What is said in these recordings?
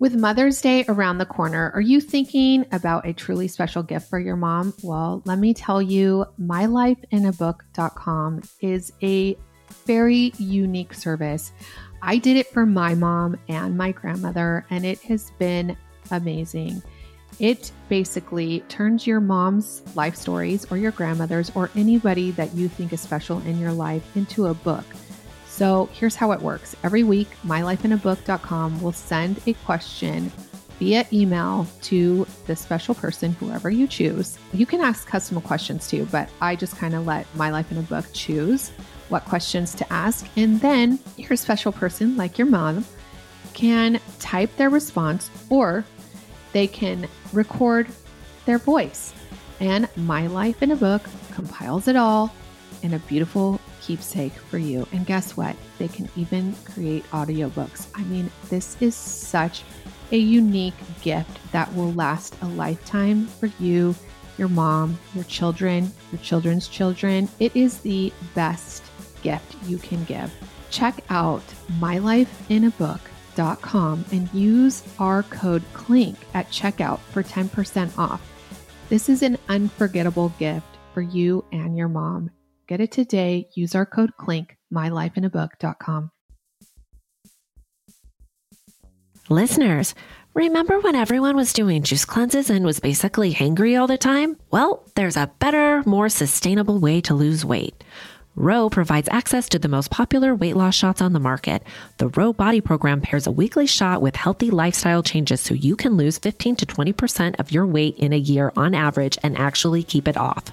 With Mother's Day around the corner, are you thinking about a truly special gift for your mom? Well, let me tell you, mylifeinabook.com is a very unique service. I did it for my mom and my grandmother, and it has been amazing. It basically turns your mom's life stories or your grandmother's or anybody that you think is special in your life into a book. So here's how it works. Every week, mylifeinabook.com will send a question via email to the special person, whoever you choose. You can ask custom questions too, but I just kind of let My Life in a Book choose what questions to ask. And then your special person, like your mom, can type their response or they can record their voice. And My Life in a Book compiles it all in a beautiful keepsake for you. And guess what? They can even create audiobooks. I mean, this is such a unique gift that will last a lifetime for you, your mom, your children, your children's children. It is the best gift you can give. Check out mylifeinabook.com and use our code CLINK at checkout for 10% off. This is an unforgettable gift for you and your mom. Get it today. Use our code CLINK, mylifeinabook.com. Listeners, remember when everyone was doing juice cleanses and was basically hangry all the time? Well, there's a better, more sustainable way to lose weight. Ro provides access to the most popular weight loss shots on the market. The Ro Body Program pairs a weekly shot with healthy lifestyle changes so you can lose 15 to 20% of your weight in a year on average and actually keep it off.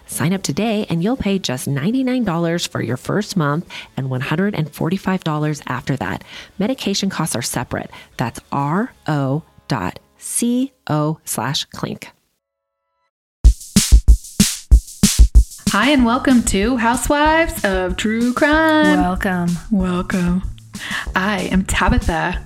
Sign up today and you'll pay just $99 for your first month and $145 after that. Medication costs are separate. That's ro dot co slash clink. Hi, and welcome to Housewives of True Crime. Welcome. Welcome. I am Tabitha.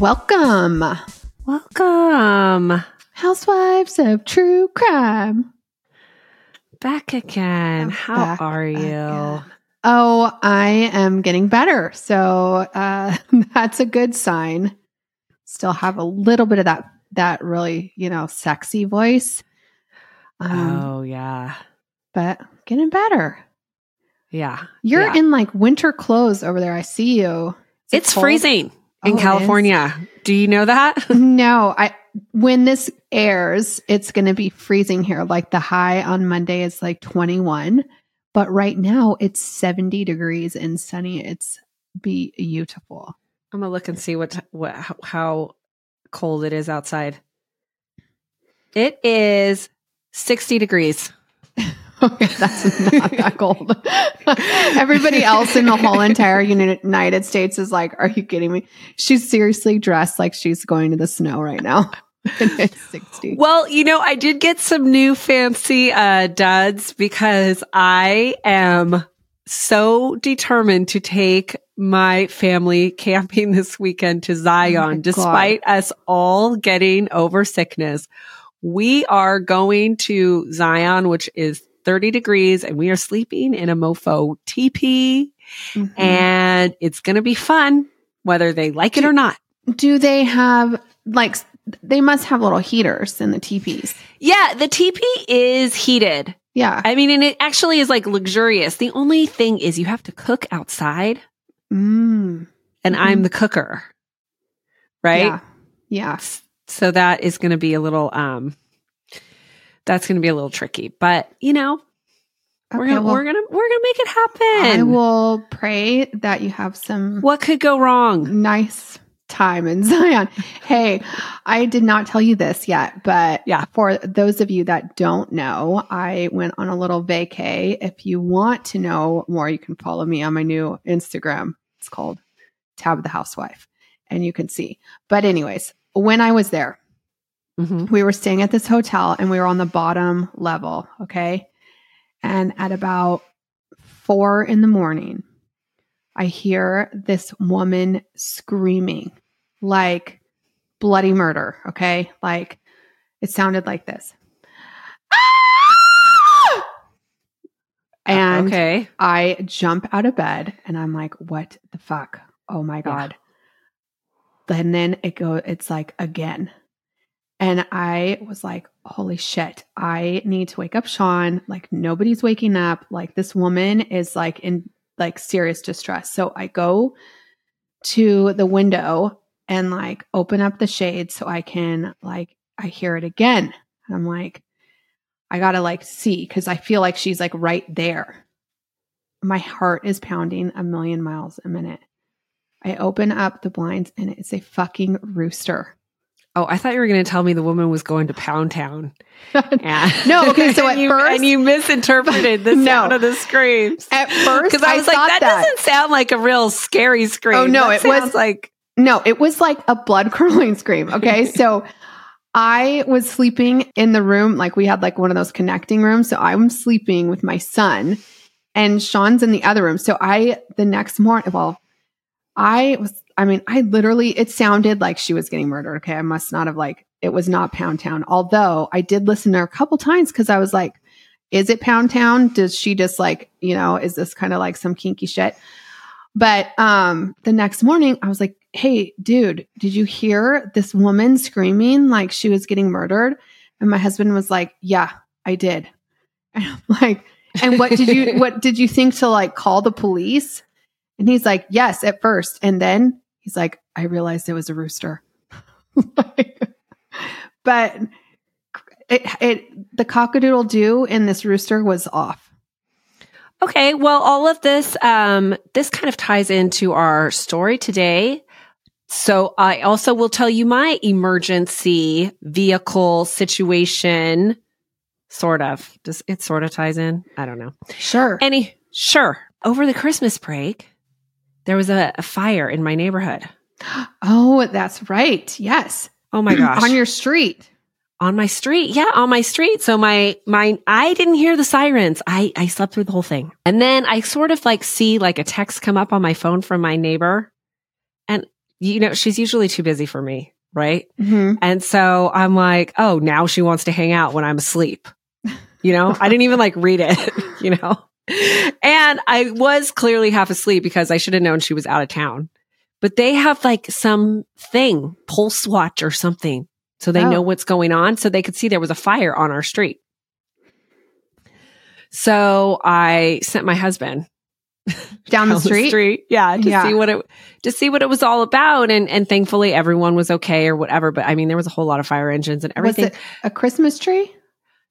Welcome, Welcome Housewives of True Crime. back again. I'm How back are you? again. Oh, I am getting better. So uh, that's a good sign. Still have a little bit of that that really, you know, sexy voice. Um, oh, yeah. but getting better. Yeah. You're yeah. in like winter clothes over there. I see you. Is It's freezing in oh, is? California. Do you know that? No, I when this airs, it's going to be freezing here. Like the high on Monday is like 21, but right now it's 70 degrees and sunny. It's beautiful. I'm gonna look and see what what how, how cold it is outside. It is 60 degrees. Okay, that's not that cold. Everybody else in the whole entire United States is like, "Are you kidding me?" She's seriously dressed like she's going to the snow right now. it's 60. Well, you know, I did get some new fancy uh duds because I am so determined to take my family camping this weekend to Oh Zion God. despite us all getting over sickness. We are going to Zion, which is 30 degrees, and we are sleeping in a mofo teepee, Mhm. and it's going to be fun, whether they like it or not. Do they have like they must have little heaters in the teepees? Yeah, the teepee is heated. Yeah. I mean, and it actually is like luxurious. The only thing is you have to cook outside. Mm. and Mhm. I'm the cooker. Right? Yeah. Yeah. So that is going to be a little um that's going to be a little tricky. But, you know, we're going to well, we're going to we're going to make it happen. I will pray that you have some what could go wrong? nice time in Zion. hey, I did not tell you this yet, but Yeah. for those of you that don't know, I went on a little vacay. If you want to know more, you can follow me on my new Instagram. It's called Tab the Housewife, and you can see. But anyways, when I was there, Mhm. we were staying at this hotel and we were on the bottom level. Okay. And at about four in the morning, I hear this woman screaming like bloody murder. Okay. Like it sounded like this. "Ah!" And okay. I jump out of bed and I'm like, what the fuck? Oh my Yeah. God. And then it go it's like again. And I was like, holy shit, I need to wake up Sean. Like nobody's waking up. Like this woman is like in like serious distress. So I go to the window and like open up the shade so I can like I hear it again. And I'm like, I gotta like see because I feel like she's like right there. My heart is pounding a million miles a minute. I open up the blinds and it's a fucking rooster. Oh, I thought you were going to tell me the woman was going to Pound Town. No, okay, so at you, first- and you misinterpreted the No. sound of the screams. At first, Because I was like, thought that, doesn't sound like a real scary scream. Oh, no, That it was- like No, it was like a blood curdling scream. Okay. so I was sleeping in the room, like we had like one of those connecting rooms. So I'm sleeping with my son and Sean's in the other room. So I, the next morning, well, I was, I mean, I literally, it sounded like she was getting murdered. Okay. I must not have like, it was not Pound Town. Although I did listen to her a couple times because I was like, is it Pound Town? Does she just like, you know, is this kind of like some kinky shit? But um the next morning I was like, "Hey, dude, did you hear this woman screaming like she was getting murdered?" And my husband was like, "Yeah, I did." And I'm like, "And what did you what did you think to like call the police?" And he's like, "Yes, at first. And then he's like, "I realized it was a rooster." but it it the cockadoodle do in this rooster was off. Okay, well, all of this, um, this kind of ties into our story today. So I also will tell you my emergency vehicle situation. Sort of. Does it sort of ties in? I don't know. Sure. Any sure. Over the Christmas break, there was a, a fire in my neighborhood. Oh, that's right. Yes. Oh my gosh. On your street. on my street. Yeah, on my street. So my my I didn't hear the sirens. I I slept through the whole thing. And then I sort of like see like a text come up on my phone from my neighbor. And you know, she's usually too busy for me, right? Mm-hmm. And so I'm like, "Oh, now she wants to hang out when I'm asleep." You know, I didn't even like read it, you know. And I was clearly half asleep because I should have known she was out of town. But they have like some thing, pulse watch or something. So they Oh. know what's going on. So they could see there was a fire on our street. So I sent my husband Down the down street. Yeah, to Yeah. see what it to see what it was all about. And and thankfully everyone was okay or whatever. But I mean, there was a whole lot of fire engines and everything. Was it a Christmas tree?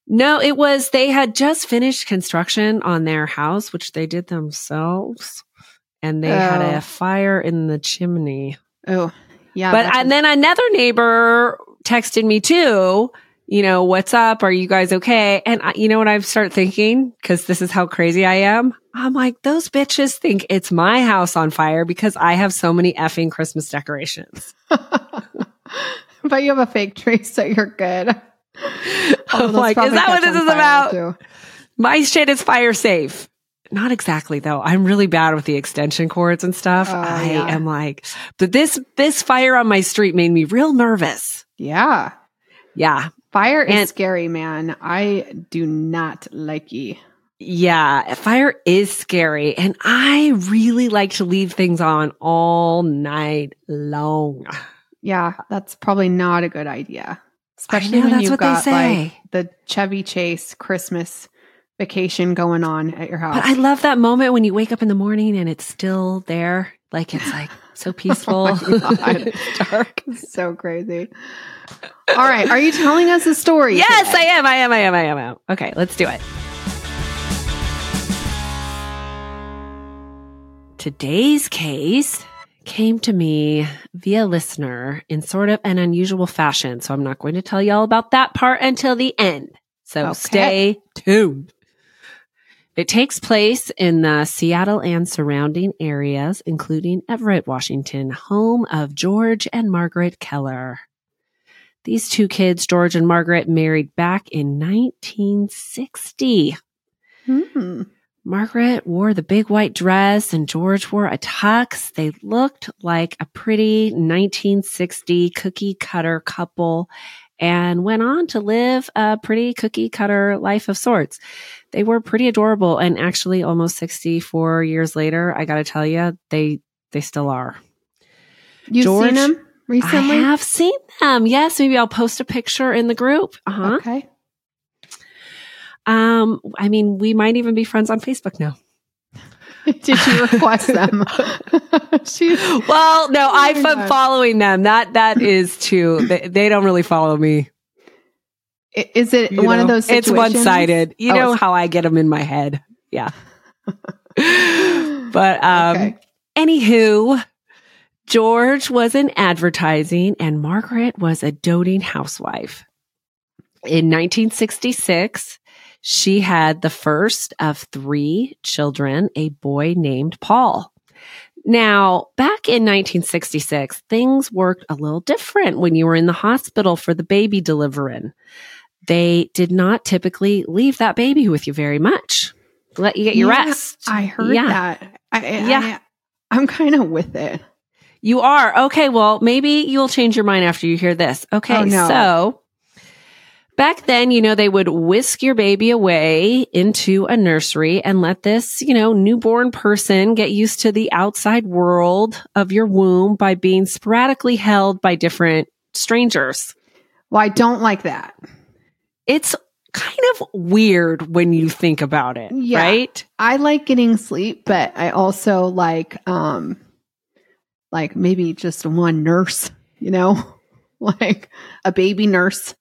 No, it was they had just finished construction on their house, which they did themselves. And they had Oh. a fire in the chimney. Oh, yeah. but and then another neighbor texted me too. You know, what's up? Are you guys okay? And I, you know what I start thinking because this is how crazy I am. I'm like, those bitches think it's my house on fire because I have so many effing Christmas decorations. but you have a fake tree, so you're good. I'm oh, like, is that what this is about? too. My shit is fire safe. Not exactly though. I'm really bad with the extension cords and stuff. Oh, I yeah. am like, but this this fire on my street made me real nervous. Yeah. Yeah. Fire is And- scary, man. I do not like ye. Yeah, fire is scary. And I really like to leave things on all night long. Yeah, that's probably not a good idea. Especially know, when that's you've what they got like the Chevy Chase Christmas vacation going on at your house. But I love that moment when you wake up in the morning and it's still there. Like it's like so peaceful. Oh God. It's dark. so crazy. All right. Are you telling us a story? Yes, today? I am. I am. I am. I am. I am. Okay, let's do it. Today's case came to me via listener in sort of an unusual fashion. So I'm not going to tell you all about that part until the end. So Okay. stay tuned. It takes place in the Seattle and surrounding areas, including Everett, Washington, home of George and Margaret Keller. These two kids, George and Margaret, married back in 1960. Hmm. Margaret wore the big white dress and George wore a tux. They looked like a pretty 1960 cookie cutter couple and went on to live a pretty cookie cutter life of sorts. They were pretty adorable and actually almost 64 years later, I got to tell you, they they still are. You've George, seen them recently? I have seen them. Yes, maybe I'll post a picture in the group. Uh-huh. Okay. Um I mean, we might even be friends on Facebook now. Did you request them? she, Well, no, Oh I'm God. following them. That that is too. They, they don't really follow me. is it you one of know? those It's one sided. You Oh, know how I get them in my head. Yeah. but um, Okay. anywho, George was in advertising and Margaret was a doting housewife. In 1966, she had the first of three children, a boy named Paul. Now, back in 1966, things worked a little different when you were in the hospital for the baby delivering. They did not typically leave that baby with you very much. Let you get your Yeah, rest. I heard Yeah. that. I, Yeah. I, am kind of with it. You are. Okay. Well, maybe you'll change your mind after you hear this. Okay. Oh, no. So back then, you know, they would whisk your baby away into a nursery and let this, you know, newborn person get used to the outside world of your womb by being sporadically held by different strangers. Well, I don't like that. It's kind of weird when you think about it, Yeah. right? I like getting sleep, but I also like um like maybe just one nurse, you know, like a baby nurse.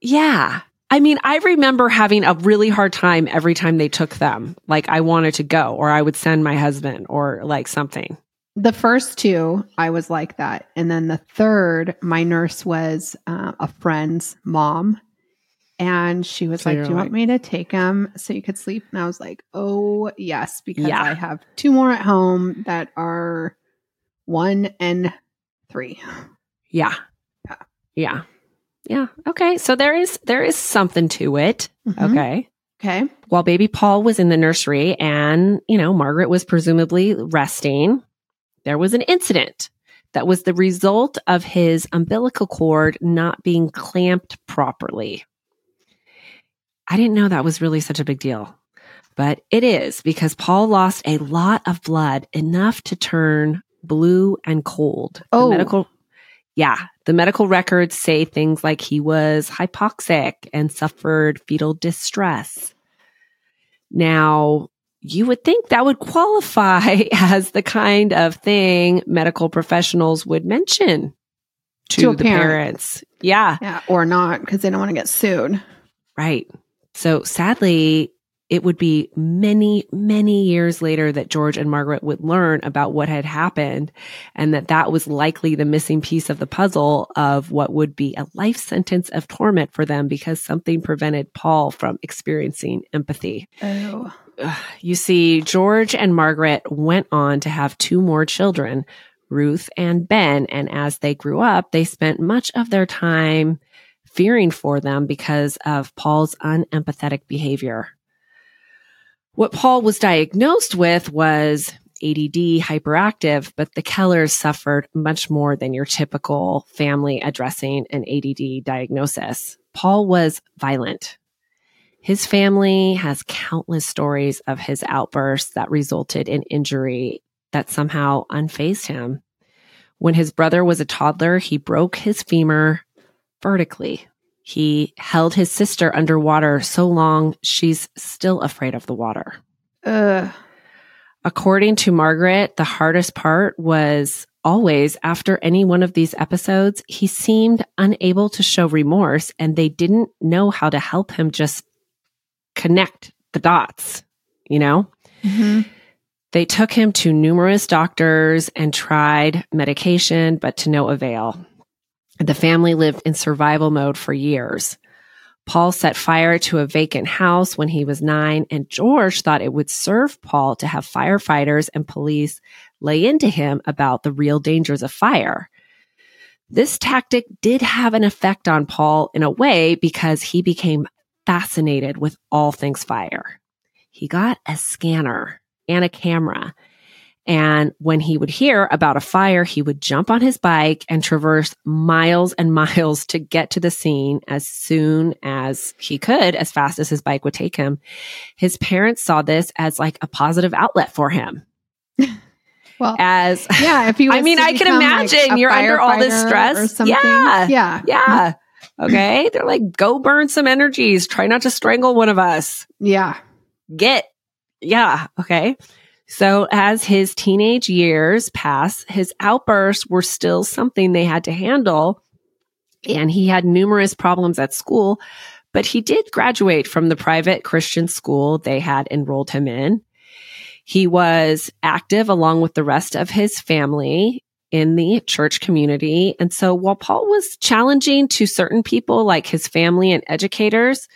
Yeah. I mean, I remember having a really hard time every time they took them. Like I wanted to go or I would send my husband or like something. The first two, I was like that, and then the third, my nurse was uh, a friend's mom, and she was So like, "Do you want me to take him so you could sleep?" And I was like, "Oh yes," because Yeah. I have two more at home that are one and three. Yeah. Yeah. Yeah. Yeah. Okay. So there is there is something to it. Mhm. Okay. Okay. While baby Paul was in the nursery and, you know, Margaret was presumably resting, there was an incident that was the result of his umbilical cord not being clamped properly. I didn't know that was really such a big deal, but it is because Paul lost a lot of blood, enough to turn blue and cold. The Oh. medical yeah, the medical records say things like he was hypoxic and suffered fetal distress. Now, you would think that would qualify as the kind of thing medical professionals would mention to, To the parent. parents. Yeah, Yeah, or not because they don't want to get sued. right. So sadly, it would be many, many years later that George and Margaret would learn about what had happened and that that was likely the missing piece of the puzzle of what would be a life sentence of torment for them because something prevented Paul from experiencing empathy. Oh, You see, George and Margaret went on to have two more children, Ruth and Ben. And as they grew up, they spent much of their time fearing for them because of Paul's unempathetic behavior. What Paul was diagnosed with was ADD hyperactive, but the Kellers suffered much more than your typical family addressing an ADD diagnosis. Paul was violent. His family has countless stories of his outbursts that resulted in injury that somehow unfazed him. When his brother was a toddler, he broke his femur vertically. He held his sister underwater so long she's still afraid of the water. Ugh. According to Margaret, the hardest part was always after any one of these episodes, he seemed unable to show remorse and they didn't know how to help him just connect the dots, you know? Mhm. They took him to numerous doctors and tried medication, but to no avail. The family lived in survival mode for years. Paul set fire to a vacant house when he was nine, and George thought it would serve Paul to have firefighters and police lay into him about the real dangers of fire. This tactic did have an effect on Paul in a way because he became fascinated with all things fire. He got a scanner and a camera. And when he would hear about a fire, he would jump on his bike and traverse miles and miles to get to the scene as soon as he could, as fast as his bike would take him. His parents saw this as like a positive outlet for him. Well, As yeah, if you, I mean, I can become, like, imagine you're under all this stress. Yeah. Yeah. yeah. Okay. They're like, go burn some energies. Try not to strangle one of us. Yeah. Get. Yeah. Okay. So as his teenage years pass, his outbursts were still something they had to handle. And he had numerous problems at school, but he did graduate from the private Christian school they had enrolled him in. He was active along with the rest of his family in the church community. And so while Paul was challenging to certain people like his family and educators,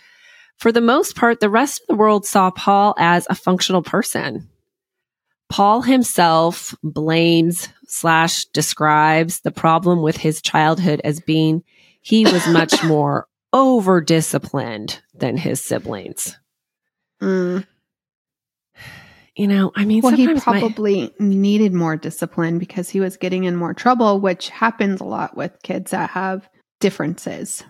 for the most part, the rest of the world saw Paul as a functional person. Paul himself blames slash describes the problem with his childhood as being he was much more over disciplined than his siblings. Mm. You know, I mean, Well, he sometimes my- probably needed more discipline because he was getting in more trouble, which happens a lot with kids that have differences.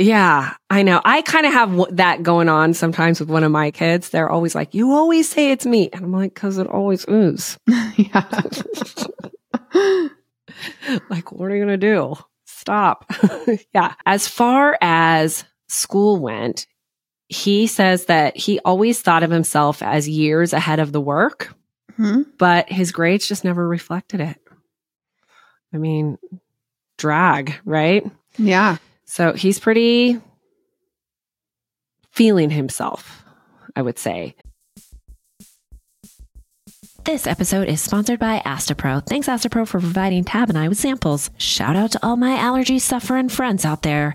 Yeah, I know. I kind of have w- that going on sometimes with one of my kids. They're always like, "You always say it's me," and I'm like, "Cause it always is." yeah. like, what are you gonna do? Stop. yeah. As far as school went, he says that he always thought of himself as years ahead of the work, Hmm? but his grades just never reflected it. I mean, drag, right? Yeah. So he's pretty feeling himself, I would say. This episode is sponsored by Astepro. Thanks, Astepro, for providing Tab and I with samples. Shout out to all my allergy suffering friends out there.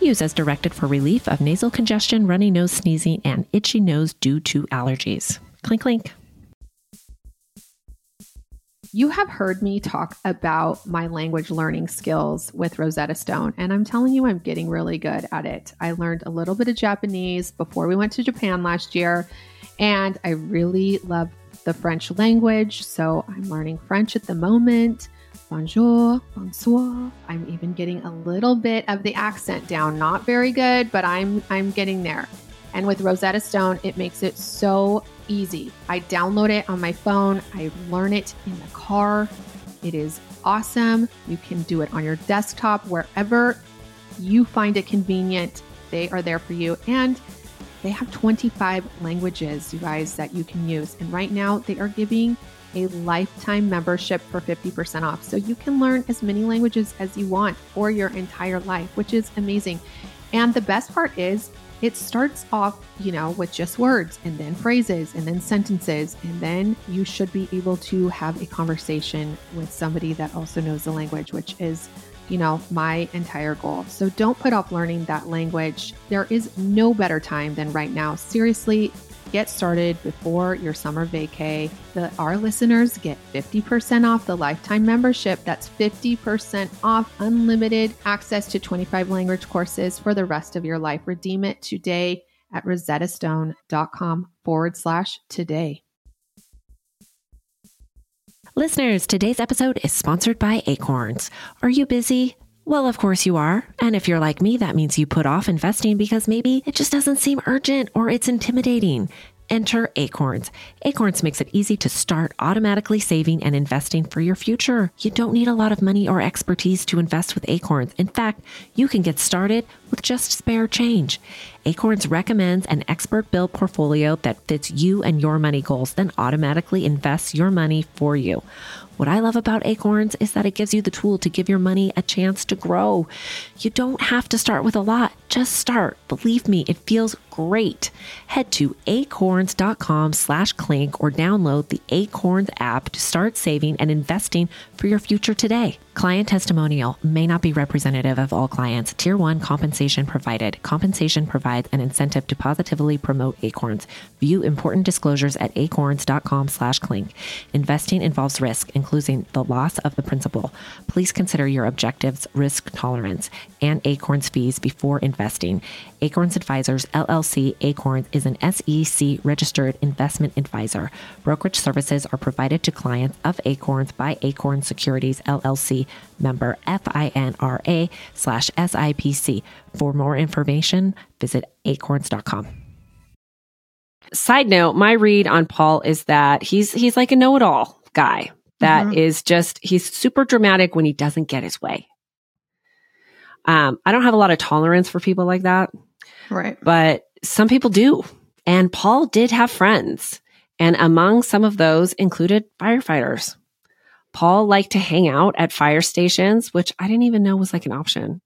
Use as directed for relief of nasal congestion, runny nose, sneezing, and itchy nose due to allergies. Clink, clink. You have heard me talk about my language learning skills with Rosetta Stone, and I'm telling you, I'm getting really good at it. I learned a little bit of Japanese before we went to Japan last year, and I really love the French language. So I'm learning French at the moment. Bonjour, bonsoir. I'm even getting a little bit of the accent down. Not very good, but I'm I'm getting there. And with Rosetta Stone, it makes it so easy. I download it on my phone, I learn it in the car. It is awesome. You can do it on your desktop, wherever you find it convenient. They are there for you. And they have 25 languages, you guys, that you can use. And right now, they are giving a lifetime membership for 50% off. So you can learn as many languages as you want for your entire life, which is amazing. And the best part is, it starts off, you know, with just words and then phrases and then sentences. And then you should be able to have a conversation with somebody that also knows the language, which is, you know, my entire goal. So don't put off learning that language. There is no better time than right now. Seriously, get started before your summer vacay. The, our listeners get 50% off the lifetime membership. That's 50% off unlimited access to 25 language courses for the rest of your life. Redeem it today at rosettastone.com forward slash today. Listeners, today's episode is sponsored by Acorns. Are you busy? Well, of course you are. And if you're like me, that means you put off investing because maybe it just doesn't seem urgent or it's intimidating. Enter Acorns. Acorns makes it easy to start automatically saving and investing for your future. You don't need a lot of money or expertise to invest with Acorns. In fact, you can get started with just spare change. Acorns recommends an expert built portfolio that fits you and your money goals, then automatically invests your money for you. What I love about Acorns is that it gives you the tool to give your money a chance to grow. You don't have to start with a lot, just start. Believe me, it feels great. Head to acorns.com slash clink or download the Acorns app to start saving and investing for your future today. Client testimonial may not be representative of all clients. Tier 1 compensation provided. Compensation provides an incentive to positively promote Acorns. View important disclosures at acorns.com slash clink. Investing involves risk, including the loss of the principal. Please consider your objectives, risk tolerance, and Acorns fees before investing. Acorns Advisors LLC Acorns is an SEC registered investment advisor. Brokerage services are provided to clients of Acorns by Acorns Securities LLC member FINRA slash SIPC. For more information, visit acorns.com. Side note, my read on Paul is that he's he's like a know-it-all guy that mm-hmm. is just he's super dramatic when he doesn't get his way. Um, I don't have a lot of tolerance for people like that. Right. But some people do. And Paul did have friends. And among some of those included firefighters. Paul liked to hang out at fire stations, which I didn't even know was like an option.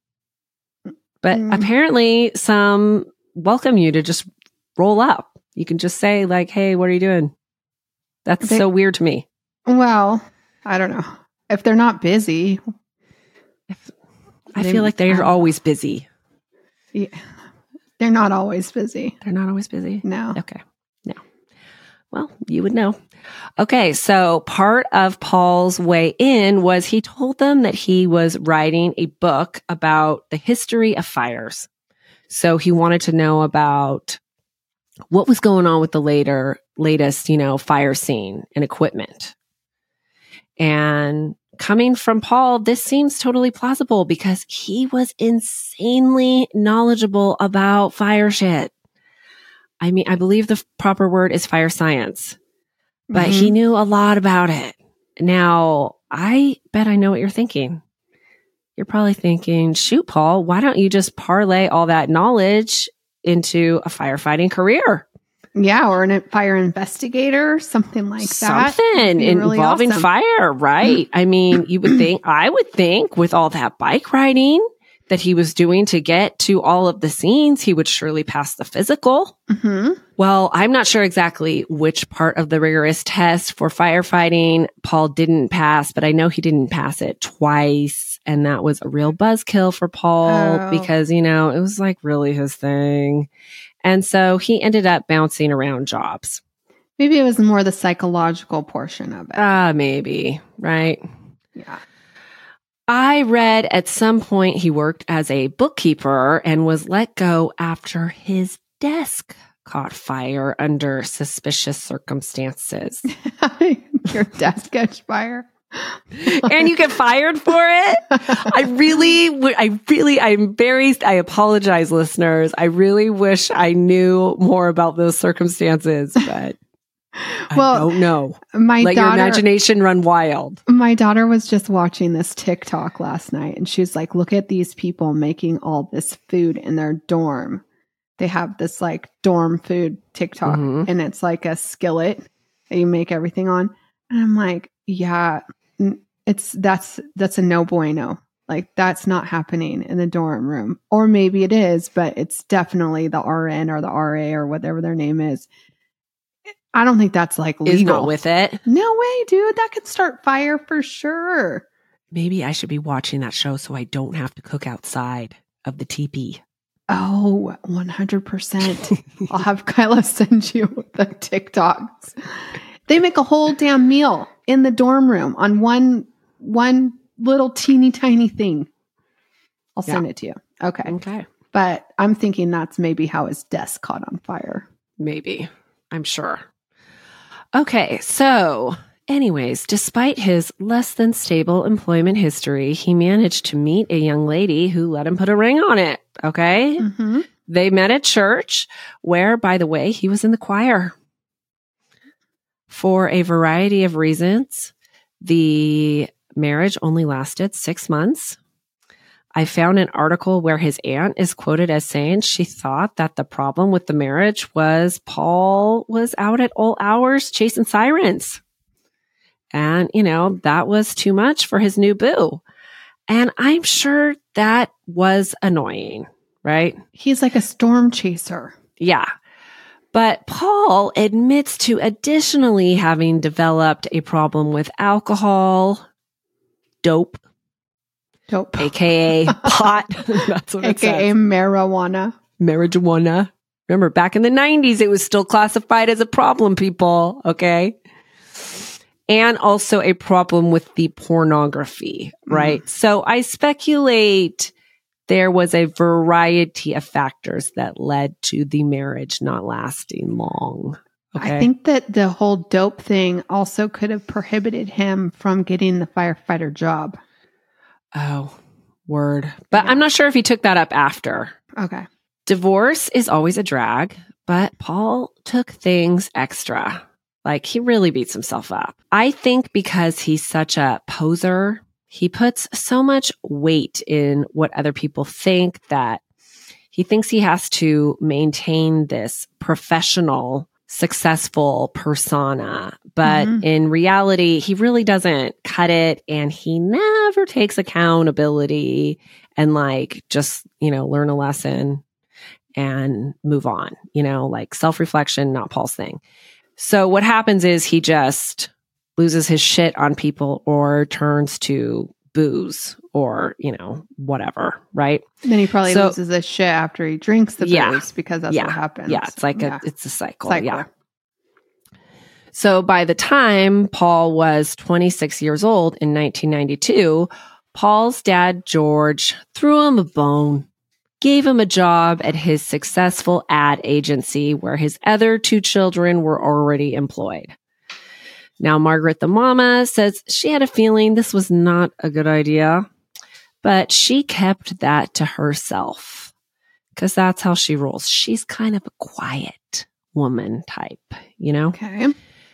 But mm. apparently, some welcome you to just roll up. You can just say, like, hey, what are you doing? That's they, so weird to me. Well, I don't know. If they're not busy, if, I feel like they're always busy. Yeah. They're not always busy. They're not always busy? No. Okay. No. Well, you would know. Okay. So part of Paul's way in was he told them that he was writing a book about the history of fires. So he wanted to know about what was going on with the later, latest, you know, fire scene and equipment. And coming from Paul, this seems totally plausible because he was insanely knowledgeable about fire shit. I mean, I believe the proper word is fire science, but mm-hmm. he knew a lot about it. Now, I bet I know what you're thinking. You're probably thinking, shoot, Paul, why don't you just parlay all that knowledge into a firefighting career? Yeah, or a fire investigator, something like that. Something really involving awesome. fire, right? I mean, you would think, I would think with all that bike riding that he was doing to get to all of the scenes, he would surely pass the physical. Mm-hmm. Well, I'm not sure exactly which part of the rigorous test for firefighting Paul didn't pass, but I know he didn't pass it twice. And that was a real buzzkill for Paul oh. because, you know, it was like really his thing. And so he ended up bouncing around jobs. Maybe it was more the psychological portion of it. Ah, uh, maybe, right? Yeah. I read at some point he worked as a bookkeeper and was let go after his desk caught fire under suspicious circumstances. Your desk catch fire? And you get fired for it. I really, I really, I'm very, I apologize, listeners. I really wish I knew more about those circumstances, but well, I don't know. My Let daughter, your imagination run wild. My daughter was just watching this TikTok last night and she's like, look at these people making all this food in their dorm. They have this like dorm food TikTok mm-hmm. and it's like a skillet that you make everything on. And I'm like, yeah, it's that's that's a no bueno. Like that's not happening in the dorm room. Or maybe it is, but it's definitely the RN or the RA or whatever their name is. I don't think that's like legal. Is not with it. no way, dude. That could start fire for sure. Maybe I should be watching that show so I don't have to cook outside of the teepee. Oh, 100%. I'll have Kyla send you the TikToks. They make a whole damn meal in the dorm room on one one little teeny tiny thing. I'll send it to you. Okay. Okay. But I'm thinking that's maybe how his desk caught on fire. Maybe. I'm sure. Okay. So, anyways, despite his less than stable employment history, he managed to meet a young lady who let him put a ring on it. Okay. Mm-hmm. They met at church, where, by the way, he was in the choir. For a variety of reasons, the marriage only lasted six months. I found an article where his aunt is quoted as saying she thought that the problem with the marriage was Paul was out at all hours chasing sirens. And, you know, that was too much for his new boo. And I'm sure that was annoying, right? He's like a storm chaser. Yeah. But Paul admits to additionally having developed a problem with alcohol, dope, Dope. aka pot. That's what it AKA marijuana. Marijuana. Remember, back in the 90s, it was still classified as a problem, people. Okay. And also a problem with the pornography, right? Mm-hmm. So I speculate there was a variety of factors that led to the marriage not lasting long. Okay. I think that the whole dope thing also could have prohibited him from getting the firefighter job. Oh, word. But Yeah. I'm not sure if he took that up after. Okay. Divorce is always a drag, but Paul took things extra. Like he really beats himself up. I think because he's such a poser, he puts so much weight in what other people think that he thinks he has to maintain this professional, successful persona. But Mhm. in reality, he really doesn't cut it and he never takes accountability and like just, you know, learn a lesson and move on, you know, like self reflection, not Paul's thing. So what happens is he just loses his shit on people or turns to booze or, you know, whatever, right? Then he probably So- loses his shit after he drinks the Yeah. booze because that's Yeah. what happens. Yeah, it's like Yeah. a it's a cycle. Cycle. Yeah. So by the time Paul was 26 years old in 1992, Paul's dad, George, threw him a bone, gave him a job at his successful ad agency where his other two children were already employed. Now, Margaret, the mama, says she had a feeling this was not a good idea, but she kept that to herself because that's how she rolls. She's kind of a quiet woman type, you know? Okay.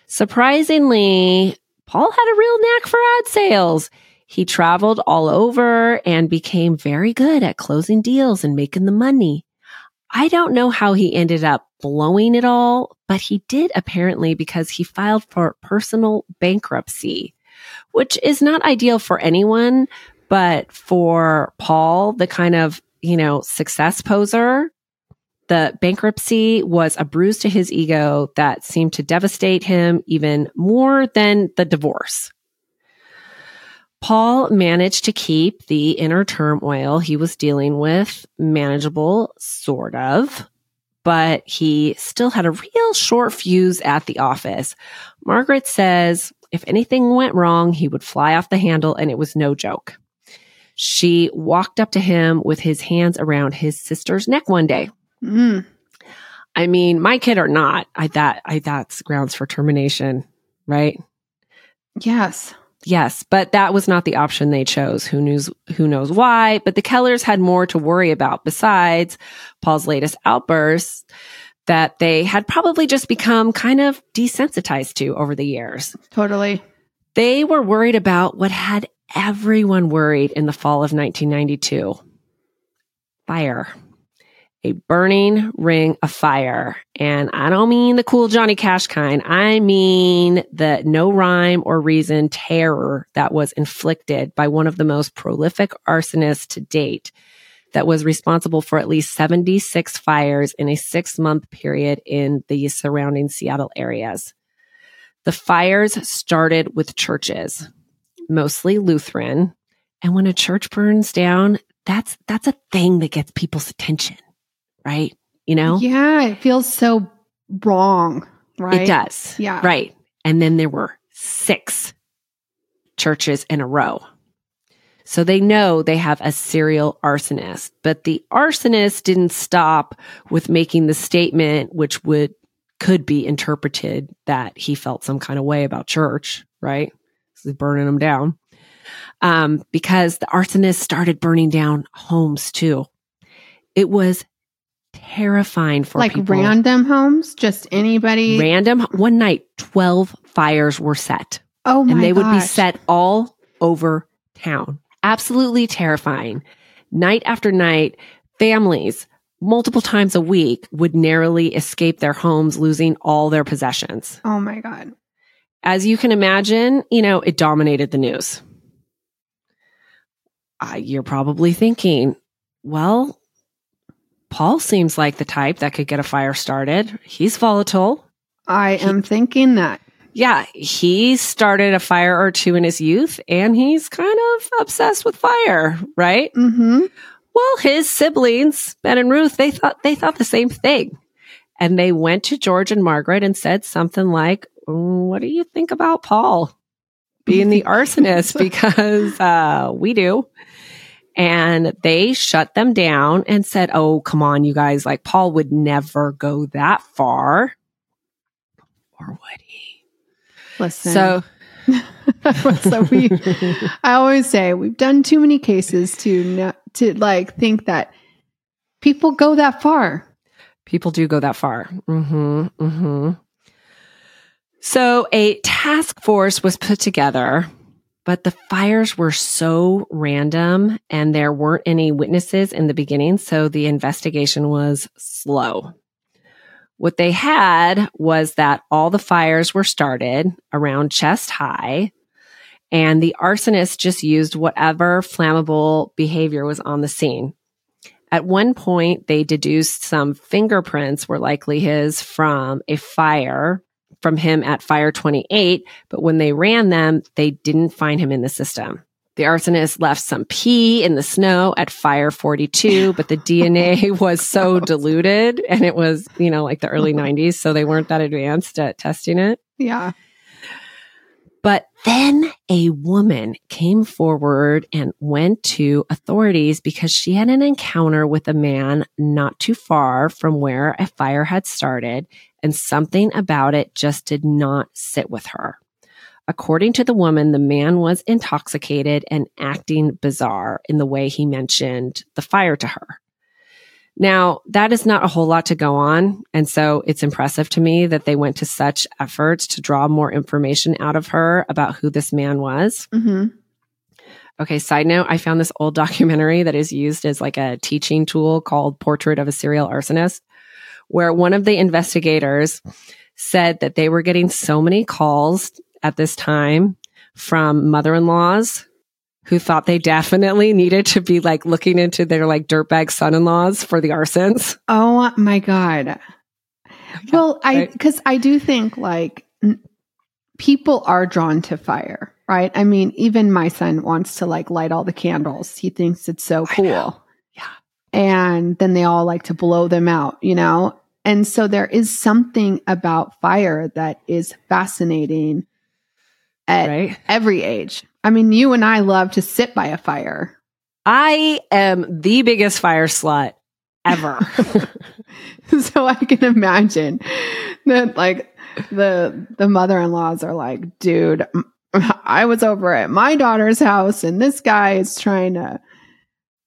Surprisingly, Paul had a real knack for ad sales. He traveled all over and became very good at closing deals and making the money. I don't know how he ended up blowing it all, but he did apparently because he filed for personal bankruptcy, which is not ideal for anyone, but for Paul, the kind of, you know, success poser, the bankruptcy was a bruise to his ego that seemed to devastate him even more than the divorce. Paul managed to keep the inner turmoil he was dealing with manageable, sort of, but he still had a real short fuse at the office. Margaret says if anything went wrong, he would fly off the handle, and it was no joke. She walked up to him with his hands around his sister's neck one day. Mm. I mean, my kid or not, I that I that's grounds for termination, right? Yes. Yes, but that was not the option they chose. Who knows who knows why, but the Kellers had more to worry about besides Paul's latest outbursts that they had probably just become kind of desensitized to over the years. Totally. They were worried about what had everyone worried in the fall of 1992 fire. A burning ring of fire. And I don't mean the cool Johnny Cash kind. I mean the no rhyme or reason terror that was inflicted by one of the most prolific arsonists to date that was responsible for at least 76 fires in a six month period in the surrounding Seattle areas. The fires started with churches, mostly Lutheran. And when a church burns down, that's, that's a thing that gets people's attention right? You know? Yeah, it feels so wrong, right? It does. Yeah. Right. And then there were six churches in a row. So they know they have a serial arsonist, but the arsonist didn't stop with making the statement, which would could be interpreted that he felt some kind of way about church, right? So burning them down. Um, because the arsonist started burning down homes too. It was terrifying for like people. random homes, just anybody. Random. One night, 12 fires were set. oh my and they would be set all over town. Absolutely terrifying. Night after night, families multiple times a week would narrowly escape their homes, losing all their possessions. Oh my god. As you can imagine, you know, it dominated the news. Uh, you're probably thinking, well, Paul seems like the type that could get a fire started. He's volatile. I am thinking that. Yeah, he started a fire or two in his youth and he's kind of obsessed with fire, right? Mm-hmm. Well, his siblings, Ben and Ruth, they thought they thought the same thing. And they went to George and Margaret and said something like, "Mm, "What do you think about Paul being the arsonist because uh we do." And they shut them down and said, "Oh, come on, you guys, like Paul would never go that far." Or would he? Listen. So so we I always say we've done too many cases to know, to like think that people go that far. People do go that far. hmm hmm So a task force was put together, but the fires were so random and there weren't any witnesses in the beginning. So the investigation was slow. What they had was that all the fires were started around chest high and the arsonist just used whatever flammable behavior was on the scene. At one point, they deduced some fingerprints were likely his from a fire from him at fire 28, but when they ran them, they didn't find him in the system. The arsonist left some pee in the snow at fire 42, but the DNA was so diluted and it was, you know, like the early 90s, so they weren't that advanced at testing it. Yeah. But then a woman came forward and went to authorities because she had an encounter with a man not too far from where a fire had started, and something about it just did not sit with her. According to the woman, the man was intoxicated and acting bizarre in the way he mentioned the fire to her. Now, that is not a whole lot to go on. And so it's impressive to me that they went to such efforts to draw more information out of her about who this man was. Mm-hmm. Okay, side note, I found this old documentary that is used as like a teaching tool called Portrait of a Serial Arsonist, where one of the investigators said that they were getting so many calls at this time from mother in laws who thought they definitely needed to be like looking into their like dirtbag son in laws for the arsons. Oh my god. Well, I because I do think like n- people are drawn to fire, right? I mean, even my son wants to like light all the candles. He thinks it's so cool. And then they all like to blow them out, you know? And so there is something about fire that is fascinating at Right. every age. I mean, you and I love to sit by a fire. I am the biggest fire slut ever. so I can imagine that like the the mother-in-laws are like, dude, I was over at my daughter's house and this guy is trying to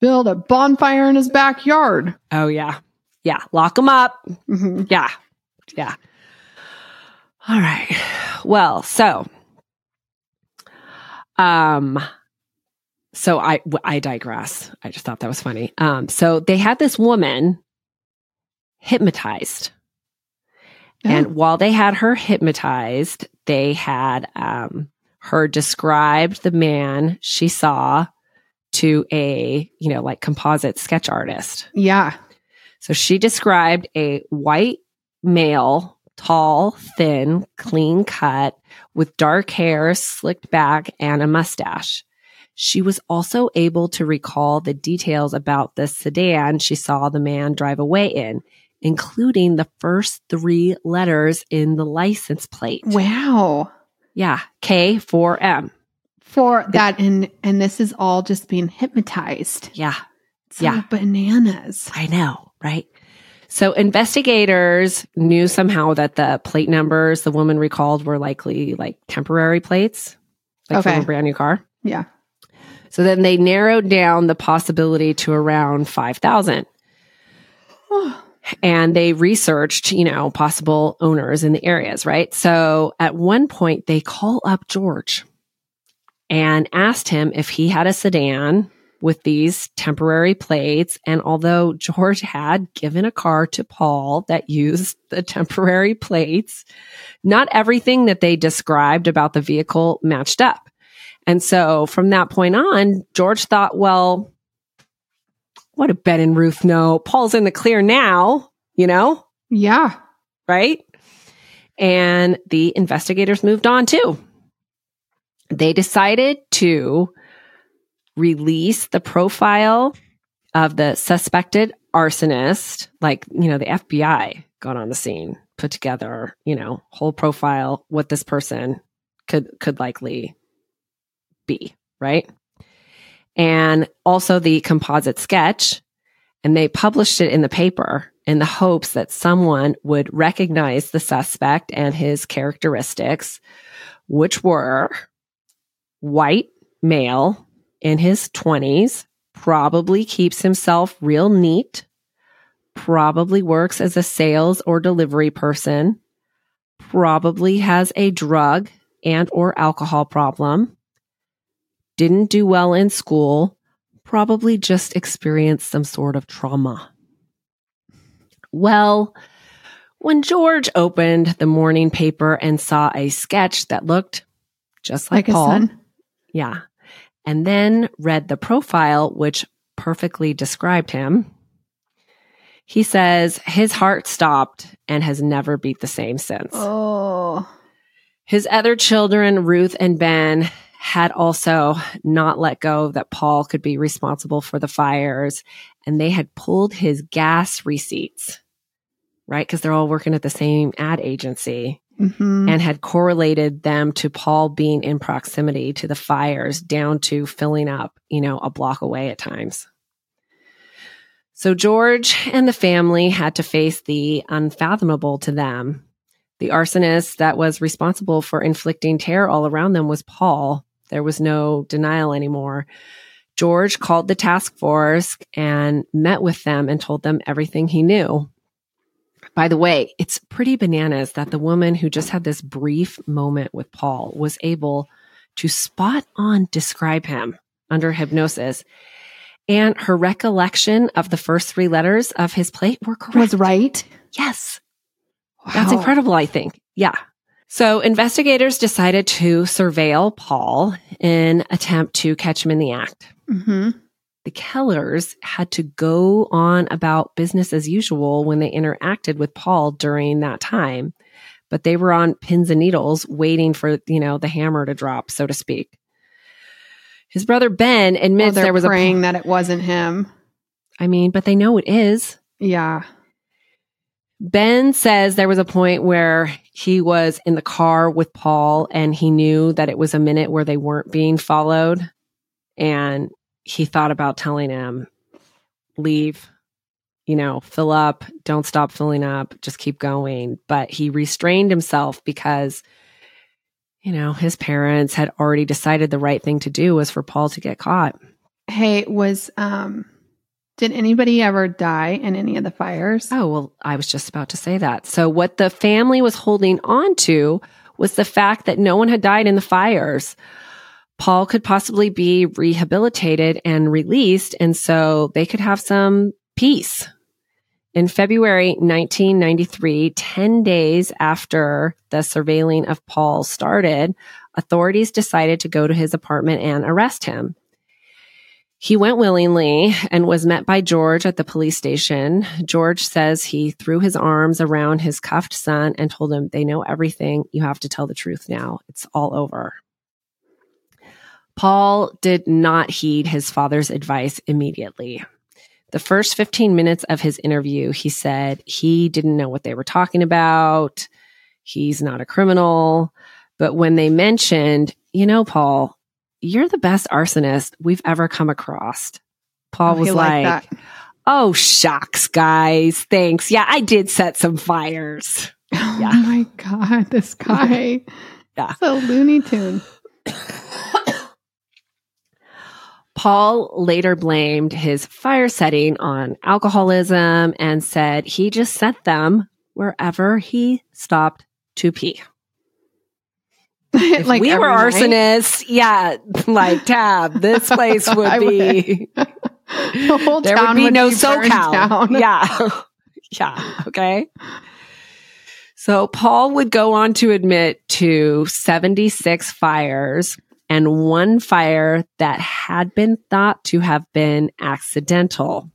build a bonfire in his backyard. oh yeah. Yeah. Lock him up. Mhm. Yeah. Yeah. All right. Well, so um so I I digress. I just thought that was funny. Um so they had this woman hypnotized. And Oh. while they had her hypnotized, they had um, her described the man she saw to a, you know, like composite sketch artist. Yeah. So she described a white male, tall, thin, clean cut, with dark hair slicked back and a mustache. She was also able to recall the details about the sedan she saw the man drive away in, including the first three letters in the license plate. Wow. Yeah, K4M. For that and and this is all just being hypnotized. Yeah, So Yeah. bananas. I know, right? So investigators knew somehow that the plate numbers the woman recalled were likely like temporary plates, like Okay. from a brand new car. Yeah. So then they narrowed down the possibility to around 5,000. And they researched, you know, possible owners in the areas, right? So at one point, they call up George and asked him if he had a sedan with these temporary plates. And although George had given a car to Paul that used the temporary plates, not everything that they described about the vehicle matched up. And so from that point on, George thought, well, what do Ben and Ruth know? Paul's in the clear now, you know, Yeah. right? And the investigators moved on too. They decided to release the profile of the suspected arsonist, like, you know, the FBI got on the scene, put together, you know, whole profile what this person could could likely be, right? And also the composite sketch and they published it in the paper in the hopes that someone would recognize the suspect and his characteristics, which were white male in his 20s, probably keeps himself real neat, probably works as a sales or delivery person, probably has a drug and or alcohol problem, didn't do well in school, probably just experienced some sort of trauma. Well, when George opened the morning paper and saw a sketch that looked just like, Like, a Paul, son. Yeah, and then read the profile, which perfectly described him, he says his heart stopped and has never beat the same since. Oh. His other children, Ruth and Ben, had also not let go that Paul could be responsible for the fires, and they had pulled his gas receipts, right? Because they're all working at the same ad agency hmm and had correlated them to Paul being in proximity to the fires down to filling up, you know, a block away at times. So George and the family had to face the unfathomable to them. The arsonist that was responsible for inflicting terror all around them was Paul. There was no denial anymore. George called the task force and met with them and told them everything he knew. By the way, it's pretty bananas that the woman who just had this brief moment with Paul was able to spot on describe him under hypnosis. And her recollection of the first three letters of his plate were correct. Was right. Yes. That's incredible, I think. Yeah. So investigators decided to surveil Paul in attempt to catch him in the act. hmm The Kellers had to go on about business as usual when they interacted with Paul during that time, but they were on pins and needles waiting for, you know, the hammer to drop, so to speak. His brother Ben admits they're there was praying a praying that it wasn't him. I mean, but they know it is. Yeah. Ben says there was a point where he was in the car with Paul and he knew that it was a minute where they weren't being followed. And he thought about telling him, leave, you know, fill up, don't stop filling up, just keep going. But he restrained himself because, you know, his parents had already decided the right thing to do was for Paul to get caught. Hey, was um did anybody ever die in any of the fires? Oh, well, I was just about to say that. So, what the family was holding on to was the fact that no one had died in the fires. Paul could possibly be rehabilitated and released, and so they could have some peace In February 1993, 10 days after the surveilling of Paul started, authorities decided to go to his apartment and arrest him. He went willingly and was met by George at the police station. George says he threw his arms around his cuffed son and told him, They know everything. You have to tell the truth now. It's all over. Paul did not heed his father's advice immediately. The first 15 minutes of his interview, he said he didn't know what they were talking about. He's not a criminal. But when they mentioned, you know, Paul, you're the best arsonist we've ever come across. Paul Oh, was like. Oh, shucks, guys. Thanks. Yeah, I did set some fires. Oh Yeah. my god, this guy. Yeah. So Looney Tune. Paul later blamed his fire setting on alcoholism and said he just set them wherever he stopped to pee. If like we were night. arsonists, yeah, like Tab, this place would be the whole there town would be no burned SoCal. Yeah. yeah. Okay. So Paul would go on to admit to 76 fires and one fire that had been thought to have been accidental.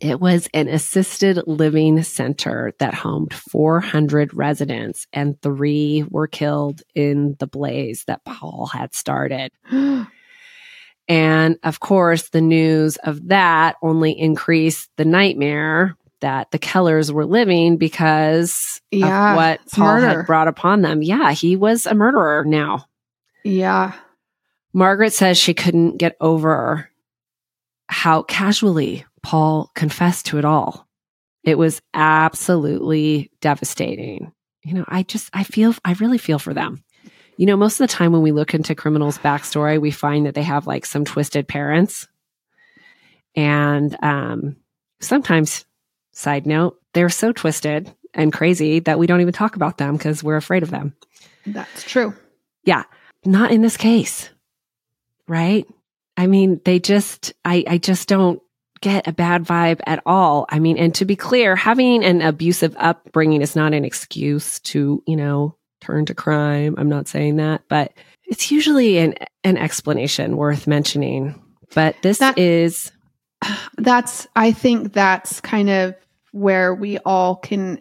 It was an assisted living center that homed 400 residents, and three were killed in the blaze that Paul had started. And of course, the news of that only increased the nightmare that the Kellers were living because Yeah, of what Paul murder. had brought upon them. Yeah, he was a murderer now. Yeah. Margaret says she couldn't get over how casually Paul confessed to it all. It was absolutely devastating. You know, I just, I feel, I really feel for them. You know, most of the time when we look into criminals' backstory, we find that they have like some twisted parents. And um, sometimes, side note, they're so twisted and crazy that we don't even talk about them because we're afraid of them. That's true. Not in this case, right? I mean, they just, I, I just don't get a bad vibe at all. I mean, and to be clear, having an abusive upbringing is not an excuse to, you know, turn to crime. I'm not saying that, but it's usually an, an explanation worth mentioning. But this That- is, That's I think that's kind of where we all can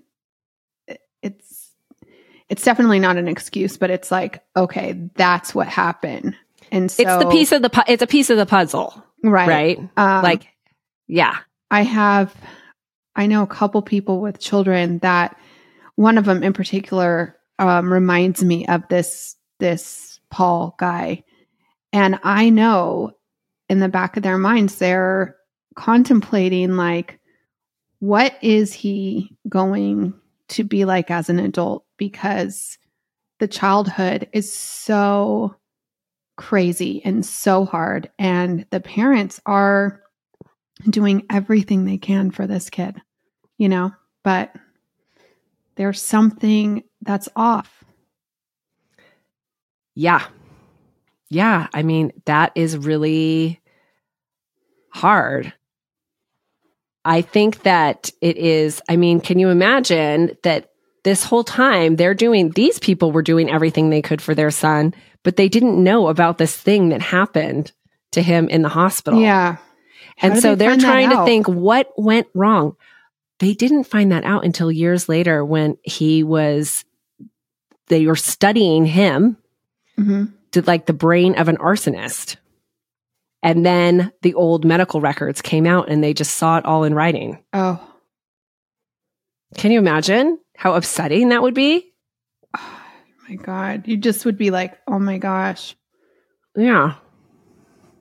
it's definitely not an excuse, but it's like, okay, that's what happened. And so it's the piece of the, pu- it's a piece of the puzzle, right. right? Um, like, yeah. I have, I know a couple people with children that one of them in particular um, reminds me of this this Paul guy, and I know in the back of their minds they're contemplating like, what is he going to be like as an adult? Because the childhood is so crazy and so hard, and the parents are doing everything they can for this kid, you know, but there's something that's off. Yeah. Yeah. I mean, that is really hard. I think that it is. I mean, can you imagine that this whole time they're doing, these people were doing everything they could for their son, but they didn't know about this thing that happened to him in the hospital. Yeah. How And so they they're trying to think what went wrong. They didn't find that out until years later when he was, they were studying him Mhm. to like the brain of an arsonist. And then the old medical records came out and they just saw it all in writing. Oh. Can you imagine how upsetting that would be? oh my God. You just would be like, oh my gosh, Yeah.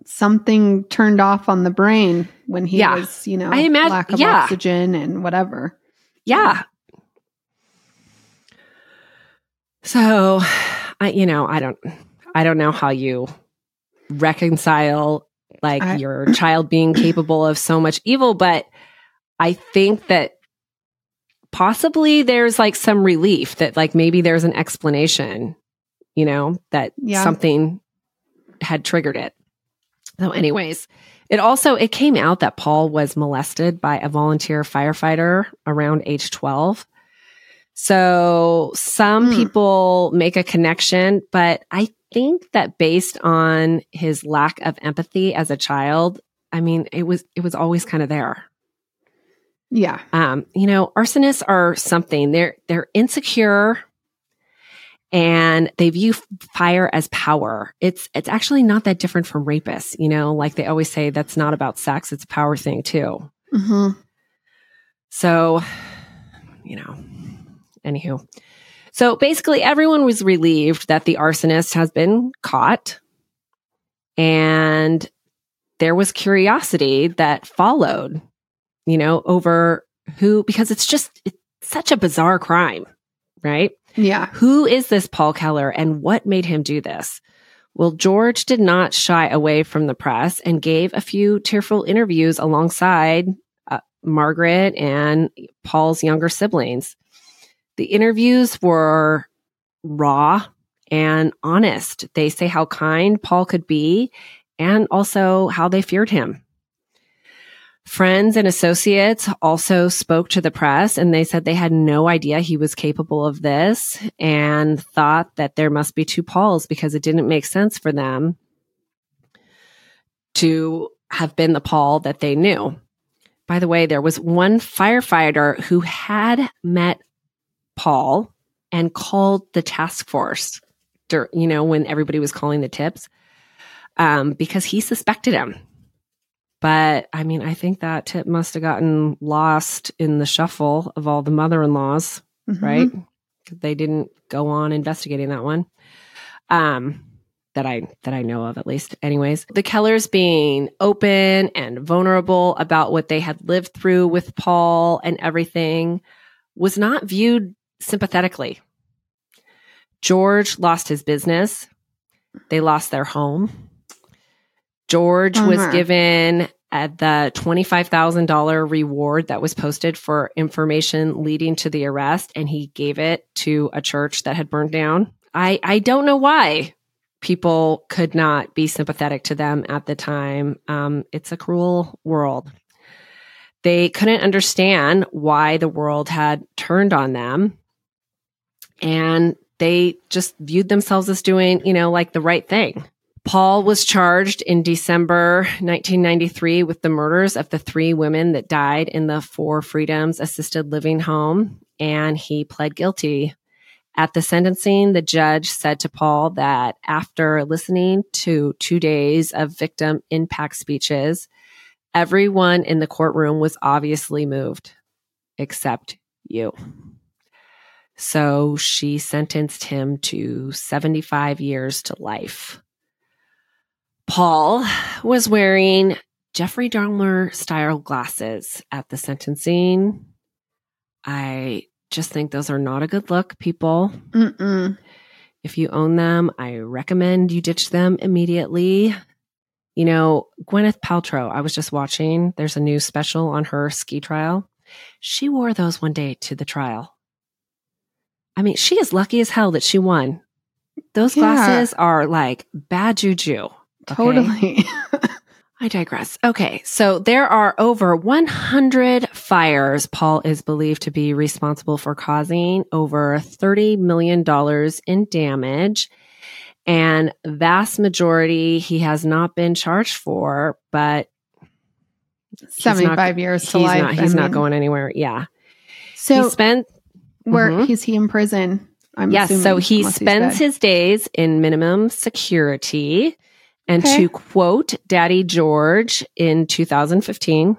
something turned off on the brain when he Yeah. was, you know, I imagine- lack of yeah. oxygen and whatever. Yeah. So, I you know, I don't I don't know how you reconcile like I- your child being capable of so much evil, but I think that possibly there's like some relief that like maybe there's an explanation, you know, that Yeah. something had triggered it. So anyways, It also it came out that Paul was molested by a volunteer firefighter around age 12. So some Hmm. people make a connection, but I think that based on his lack of empathy as a child, I mean, it was it was always kind of there. Yeah. Um, you know, arsonists are something. They're they're insecure and they view fire as power. It's it's actually not that different from rapists, you know, like they always say that's not about sex, it's a power thing too. hmm So, you know, anywho. So basically everyone was relieved that the arsonist has been caught and there was curiosity that followed, you know, over who because it's just it's such a bizarre crime, right? Yeah. Who is this Paul Keller and what made him do this? Well, George did not shy away from the press and gave a few tearful interviews alongside uh, Margaret and Paul's younger siblings. The interviews were raw and honest. They say how kind Paul could be and also how they feared him. Friends and associates also spoke to the press and they said they had no idea he was capable of this and thought that there must be two Pauls because it didn't make sense for them to have been the Paul that they knew. By the way, there was one firefighter who had met Paul and called the task force, dur- you know, when everybody was calling the tips, um, because he suspected him. But I mean, I think that tip must have gotten lost in the shuffle of all the mother in laws, Mhm. right? They didn't go on investigating that one. Um, that I that I know of at least. Anyways, the Kellers being open and vulnerable about what they had lived through with Paul and everything was not viewed sympathetically. George lost his business. They lost their home. George was given uh, the $25,000 reward that was posted for information leading to the arrest, and he gave it to a church that had burned down. I, I don't know why people could not be sympathetic to them at the time. Um, it's a cruel world. They couldn't understand why the world had turned on them. And they just viewed themselves as doing, you know, like the right thing. Paul was charged in December 1993 with the murders of the three women that died in the Four Freedoms assisted living home, and he pled guilty. At the sentencing, the judge said to Paul that after listening to two days of victim impact speeches, everyone in the courtroom was obviously moved, except you. So she sentenced him to 75 years to life. Paul was wearing Jeffrey Dahmer style glasses at the sentencing. I just think those are not a good look, people. Mm-mm. If you own them, I recommend you ditch them immediately. You know, Gwyneth Paltrow, I was just watching, there's a new special on her ski trial. She wore those one day to the trial. I mean, she is lucky as hell that she won. Those Yeah. glasses are like bad juju. okay? Totally. I digress. Okay, so there are over 100 fires Paul is believed to be responsible for causing over $30 million in damage. And vast majority he has not been charged for, but he's not- 75 years to he's life. not I he's not going anywhere. Yeah. So he spent where Mhm. is he in prison? I'm yes, so he spends his days in minimum security. And Okay. to quote Daddy George in 2015,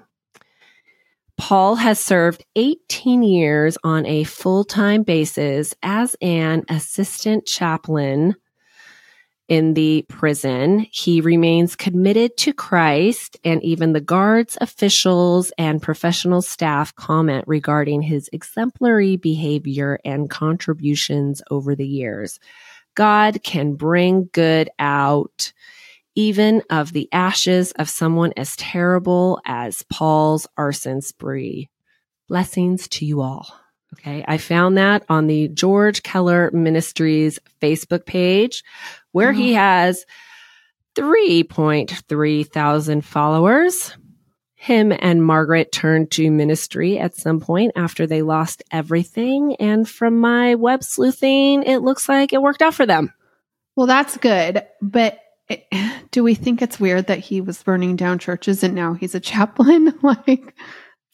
Paul has served 18 years on a full time basis as an assistant chaplain in the prison. He remains committed to Christ, and even the guards, officials, and professional staff comment regarding his exemplary behavior and contributions over the years. God can bring good out even of the ashes of someone as terrible as Paul's arson spree. Blessings to you all. Okay. I found that on the George Keller Ministries Facebook page where he has 3.3 thousand followers. Him and Margaret turned to ministry at some point after they lost everything. And from my web sleuthing, it looks like it worked out for them. Well, that's good. But it, do we think it's weird that he was burning down churches and now he's a chaplain? like,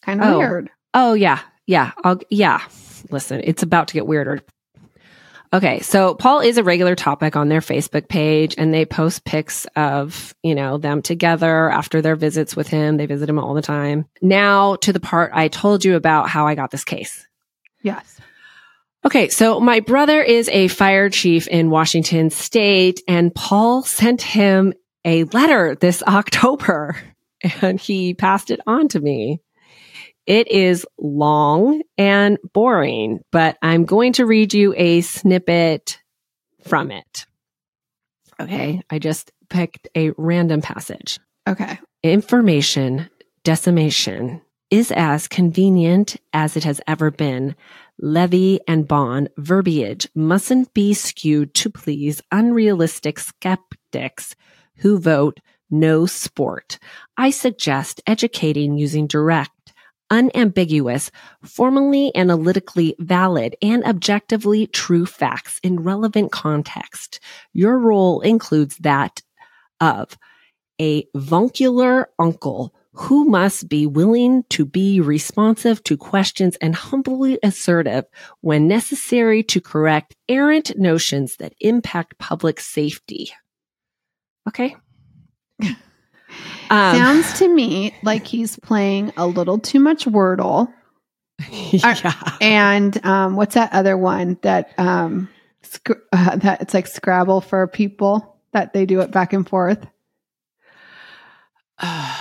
kind of Oh. weird. Oh, yeah. Yeah. I'll, yeah. Listen, it's about to get weirder. Okay. So Paul is a regular topic on their Facebook page and they post pics of, you know, them together after their visits with him. They visit him all the time. Now to the part I told you about how I got this case. Yes. Okay, so my brother is a fire chief in Washington state, and Paul sent him a letter this October, and he passed it on to me. It is long and boring, but I'm going to read you a snippet from it. Okay, I just picked a random passage. Okay. Information decimation is as convenient as it has ever been. Levy and bond verbiage mustn't be skewed to please unrealistic skeptics who vote no sport. I suggest educating using direct, unambiguous, formally analytically valid, and objectively true facts in relevant context. Your role includes that of a voncular uncle who must be willing to be responsive to questions and humbly assertive when necessary to correct errant notions that impact public safety. Okay. Um, Sounds to me like he's playing a little too much Wordle. yeah. And um, what's that other one that um, sc- uh, that it's like Scrabble for people that they do it back and forth?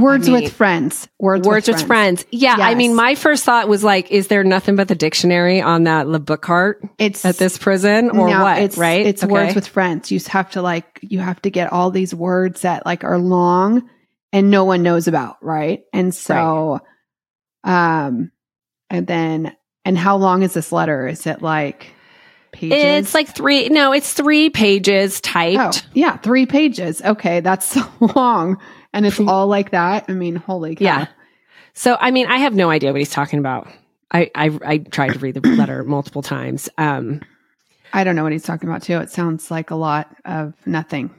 Words I mean, with friends. Words, Words with friends. Yeah. I mean, my first thought was like, is there nothing but the dictionary on that le- book cart It's at this prison or no, what? It's, right? It's Okay. words with friends. You have to like you have to get all these words that like are long and no one knows about, right? And so, um, and then and how long is this letter? Is it like pages? It's like three, no, it's three pages oh typed. yeah, three pages. Okay, that's so long, and it's all like that. I mean, holy cow. Yeah. So, I mean, I have no idea what he's talking about. I, I, I tried to read the letter multiple times. Um, I don't know what he's talking about too. It sounds like a lot of nothing.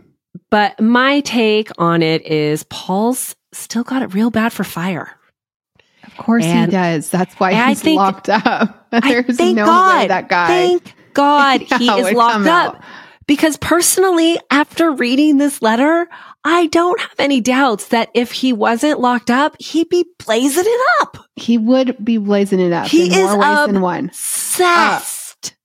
but my take on it is Paul's still got it real bad for fire. Of course And- he does. That's why he's think- locked up. I There's thank no God, way that guy. Thank God he Yeah, is locked up. out. Because personally, after reading this letter, I don't have any doubts that if he wasn't locked up, he'd be blazing it up. He would be blazing it up He in is more ways than one. Obsessed.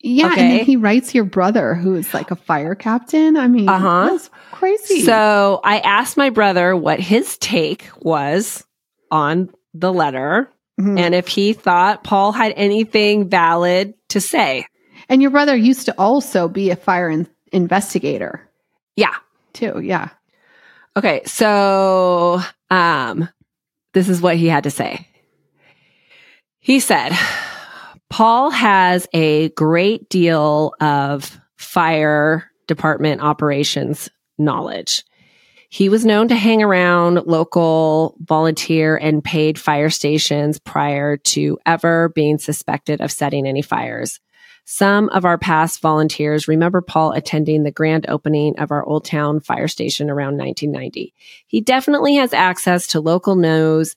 Yeah, and then he writes your brother, who is like a fire captain. I mean, Uh-huh. that's crazy. So I asked my brother what his take was on the letter Mhm. and if he thought Paul had anything valid to say. and your brother used to also be a fire in- investigator Yeah. Too. Yeah. Okay. So, um, this is what he had to say. He said, Paul has a great deal of fire department operations knowledge. He was known to hang around local volunteer and paid fire stations prior to ever being suspected of setting any fires. Some of our past volunteers remember Paul attending the grand opening of our Old Town fire station around 1990. He definitely has access to local news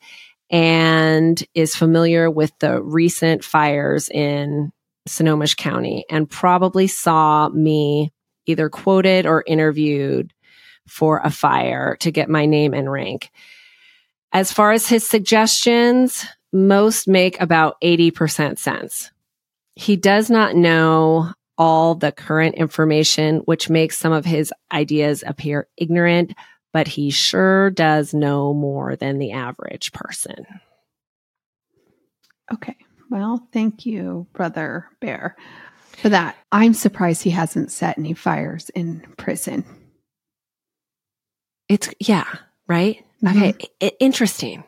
and is familiar with the recent fires in Sonoma County and probably saw me either quoted or interviewed for a fire to get my name and rank. As far as his suggestions, most make about 80% sense. He does not know all the current information, which makes some of his ideas appear ignorant, but he sure does know more than the average person. Okay. Well, thank you, brother Bear, for that. I'm surprised he hasn't set any fires in prison. It's, yeah, right? Mm-hmm. Okay, I- interesting.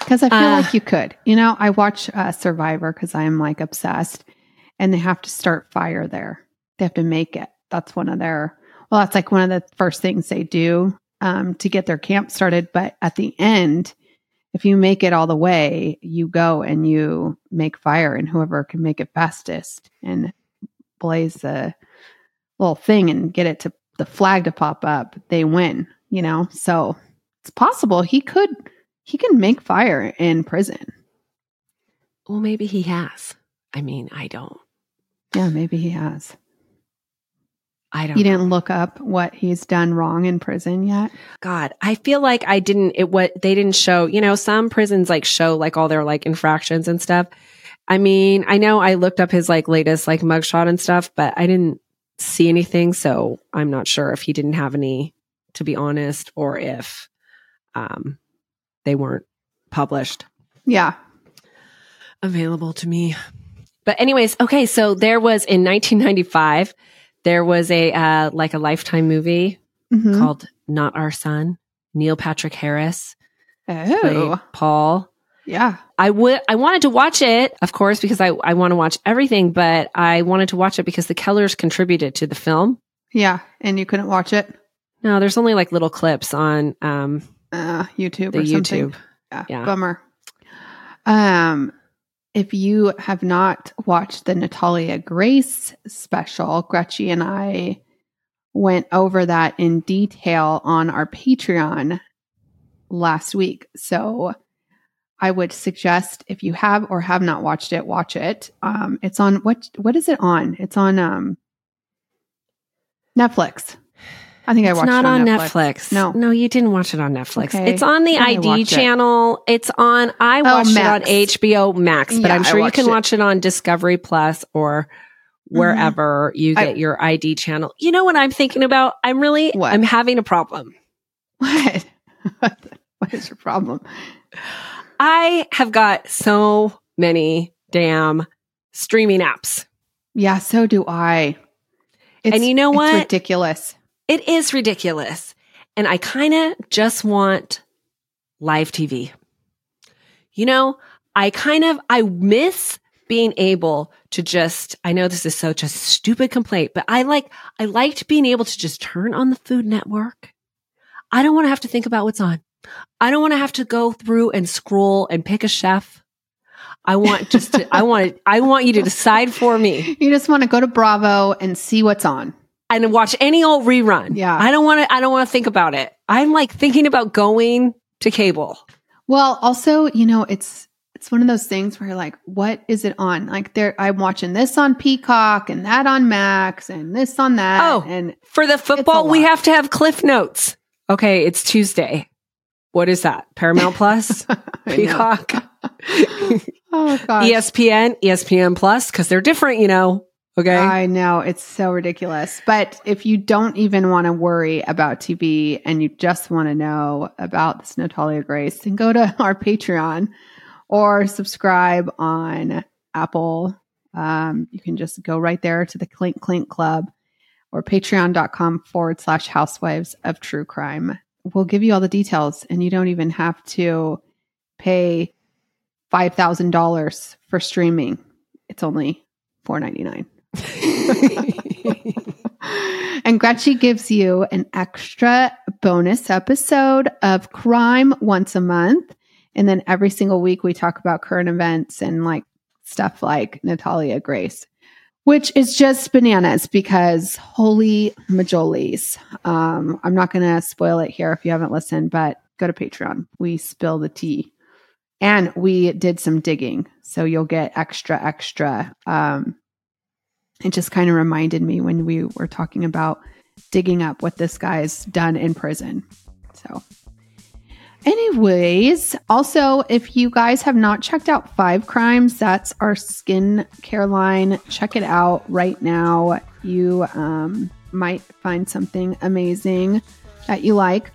Because I feel Uh, like you could. You know, I watch uh, Survivor because I'm like obsessed, and they have to start fire there. They have to make it. That's one of their Well, that's like one of the first things they do um, to get their camp started. But at the end, if you make it all the way, you go and you make fire, and whoever can make it fastest and blaze the little thing and get it to the flag to pop up, they win. You know, so it's possible he could he can make fire in prison. Well, maybe he has. I mean, I don't. Yeah, maybe he has. I don't. He didn't look up what he's done wrong in prison yet. God, I feel like I didn't. It what they didn't show. You know, some prisons like show like all their like infractions and stuff. I mean, I know I looked up his like latest like mugshot and stuff, but I didn't see anything, so I'm not sure if he didn't have any, to be honest, or if um they weren't published Yeah. available to me. But anyways, okay, so there was in 1995 there was a uh like a lifetime movie Mhm. called Not Our Son. Neil Patrick Harris Oh, Paul. yeah. I would I wanted to watch it, of course, because I, I want to watch everything, but I wanted to watch it because the Kellers contributed to the film. Yeah. And you couldn't watch it? No, there's only like little clips on um Uh, YouTube the or something. YouTube. Yeah. Yeah. Bummer. Um, if you have not watched the Natalia Grace special, Gretchen and I went over that in detail on our Patreon last week. So I would suggest if you have or have not watched it, watch it. Um, it's on what what is it on? It's on um Netflix. I think I It's watched not it on on Netflix. No. No, you didn't watch it on Netflix. Okay. It's on the ID watched it. channel. It's on I Oh, watched it on HBO Max, but Yeah, I'm sure you can it. watch it on Discovery Plus or mm-hmm. wherever you I- get your ID channel. You know what I'm thinking about? I'm really What? I'm having a problem. What? what is your problem? I have got so many damn streaming apps. Yeah, so do I. It's, And you know it's what? ridiculous. It is ridiculous. And I kind of just want live TV. You know, I kind of I miss being able to just I know this is such a stupid complaint, but I like I liked being able to just turn on the Food Network. I don't want to have to think about what's on. I don't want to have to go through and scroll and pick a chef. I want just to I want I want you to decide for me You just want to go to Bravo and see what's on. And watch any old rerun. Yeah. I don't want to, I don't want to think about it. I'm like thinking about going to cable. Well, also, you know, it's it's one of those things where you're like, what is it on? Like there I'm watching this on Peacock and that on Max and this on that. Oh. and For the football, we have to have cliff notes. Okay. It's Tuesday. What is that? Paramount Plus, Peacock, Oh gosh. ESPN, ESPN Plus, because they're different, you know. Okay. I know it's so ridiculous. But if you don't even want to worry about TV and you just want to know about this Natalia Grace, then go to our Patreon or subscribe on Apple. Um, you can just go right there to the Clink Clink Club or patreon.com forward slash housewives of true crime. We'll give you all the details and you don't even have to pay $5,000 for streaming. It's only four ninety nine. and Gretchen gives you an extra bonus episode of crime once a month. And then every single week we talk about current events and like stuff like Natalia Grace, which is just bananas because holy majolies. Um, I'm not going to spoil it here if you haven't listened, but go to Patreon. We spill the tea. And we did some digging. So you'll get extra, extra. Um, it just kind of reminded me when we were talking about digging up what this guy's done in prison. So, anyways, also, if you guys have not checked out Five Crimes, that's our skin care line. Check it out right now. You um, might find something amazing that you like.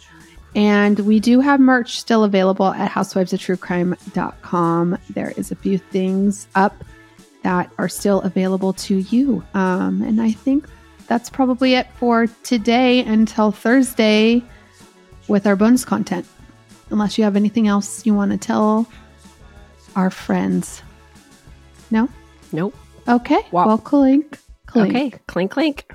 And we do have merch still available at housewivesoftruecrime.com. There is a few things up that are still available to you. Um, and I think that's probably it for today until Thursday with our bonus content. Unless you have anything else you want to tell our friends. No? nope. Okay. Wow. Well, clink. Clink. Okay. Clink, clink.